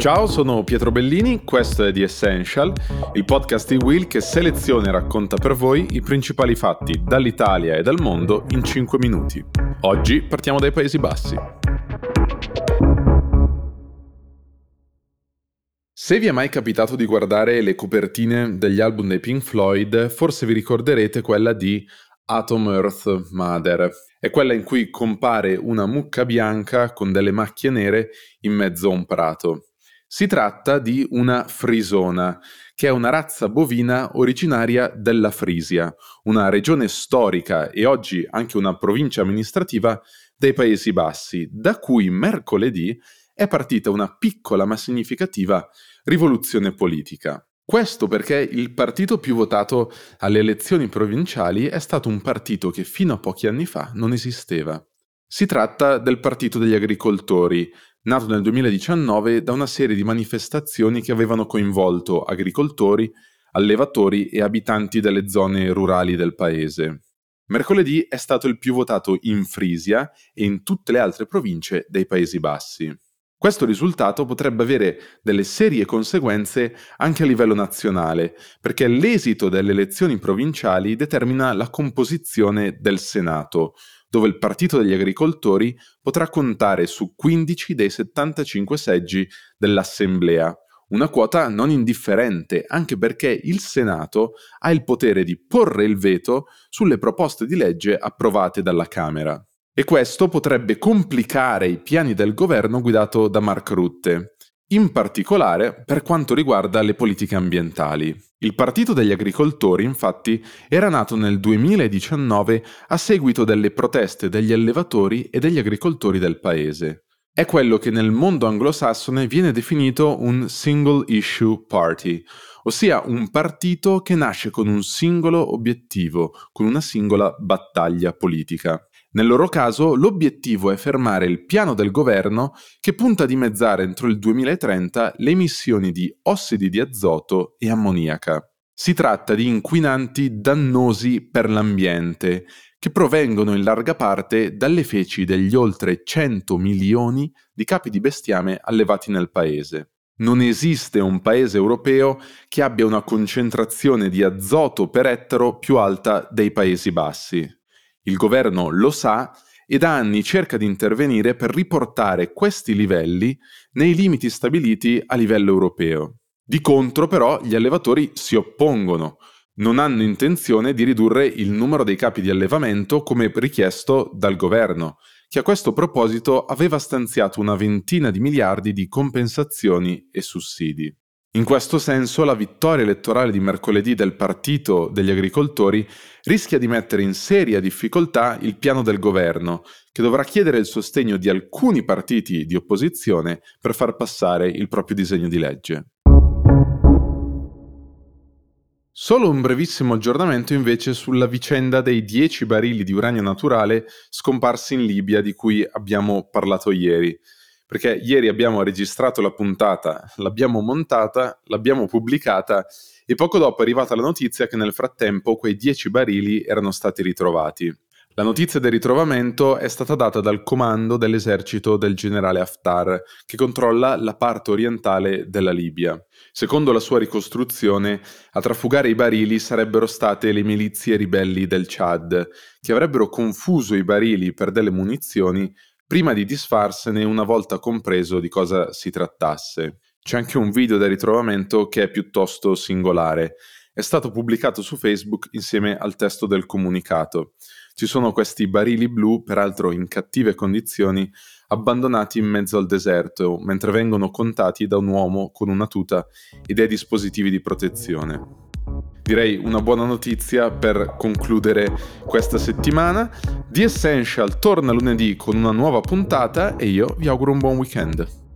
Ciao, sono Pietro Bellini, questo è The Essential, il podcast di Will che seleziona e racconta per voi i principali fatti dall'Italia e dal mondo in 5 minuti. Oggi partiamo dai Paesi Bassi. Se vi è mai capitato di guardare le copertine degli album dei Pink Floyd, forse vi ricorderete quella di Atom Earth Mother. È quella in cui compare una mucca bianca con delle macchie nere in mezzo a un prato. Si tratta di una frisona, che è una razza bovina originaria della Frisia, una regione storica e oggi anche una provincia amministrativa dei Paesi Bassi, da cui mercoledì è partita una piccola ma significativa rivoluzione politica. Questo perché il partito più votato alle elezioni provinciali è stato un partito che fino a pochi anni fa non esisteva. Si tratta del Partito degli Agricoltori, nato nel 2019 da una serie di manifestazioni che avevano coinvolto agricoltori, allevatori e abitanti delle zone rurali del paese. Mercoledì è stato il più votato in Frisia e in tutte le altre province dei Paesi Bassi. Questo risultato potrebbe avere delle serie conseguenze anche a livello nazionale, perché l'esito delle elezioni provinciali determina la composizione del Senato, dove il Partito degli Agricoltori potrà contare su 15 dei 75 seggi dell'Assemblea, una quota non indifferente, anche perché il Senato ha il potere di porre il veto sulle proposte di legge approvate dalla Camera. E questo potrebbe complicare i piani del governo guidato da Mark Rutte, in particolare per quanto riguarda le politiche ambientali. Il Partito degli Agricoltori, infatti, era nato nel 2019 a seguito delle proteste degli allevatori e degli agricoltori del paese. È quello che nel mondo anglosassone viene definito un single issue party, ossia un partito che nasce con un singolo obiettivo, con una singola battaglia politica. Nel loro caso l'obiettivo è fermare il piano del governo che punta a dimezzare entro il 2030 le emissioni di ossidi di azoto e ammoniaca. Si tratta di inquinanti dannosi per l'ambiente che provengono in larga parte dalle feci degli oltre 100 milioni di capi di bestiame allevati nel paese. Non esiste un paese europeo che abbia una concentrazione di azoto per ettaro più alta dei Paesi Bassi. Il governo lo sa e da anni cerca di intervenire per riportare questi livelli nei limiti stabiliti a livello europeo. Di contro però gli allevatori si oppongono, non hanno intenzione di ridurre il numero dei capi di allevamento come richiesto dal governo, che a questo proposito aveva stanziato una ventina di miliardi di compensazioni e sussidi. In questo senso la vittoria elettorale di mercoledì del Partito degli Agricoltori rischia di mettere in seria difficoltà il piano del governo, che dovrà chiedere il sostegno di alcuni partiti di opposizione per far passare il proprio disegno di legge. Solo un brevissimo aggiornamento invece sulla vicenda dei 10 barili di uranio naturale scomparsi in Libia di cui abbiamo parlato ieri perché ieri abbiamo registrato la puntata, l'abbiamo montata, l'abbiamo pubblicata e poco dopo è arrivata la notizia che nel frattempo quei 10 barili erano stati ritrovati. La notizia del ritrovamento è stata data dal comando dell'esercito del generale Haftar, che controlla la parte orientale della Libia. Secondo la sua ricostruzione, a trafugare i barili sarebbero state le milizie ribelli del Chad, che avrebbero confuso i barili per delle munizioni prima di disfarsene una volta compreso di cosa si trattasse. C'è anche un video del ritrovamento che è piuttosto singolare. È stato pubblicato su Facebook insieme al testo del comunicato. Ci sono questi barili blu, peraltro in cattive condizioni, abbandonati in mezzo al deserto, mentre vengono contati da un uomo con una tuta e dei dispositivi di protezione direi una buona notizia per concludere questa settimana. The Essential torna lunedì con una nuova puntata e io vi auguro un buon weekend.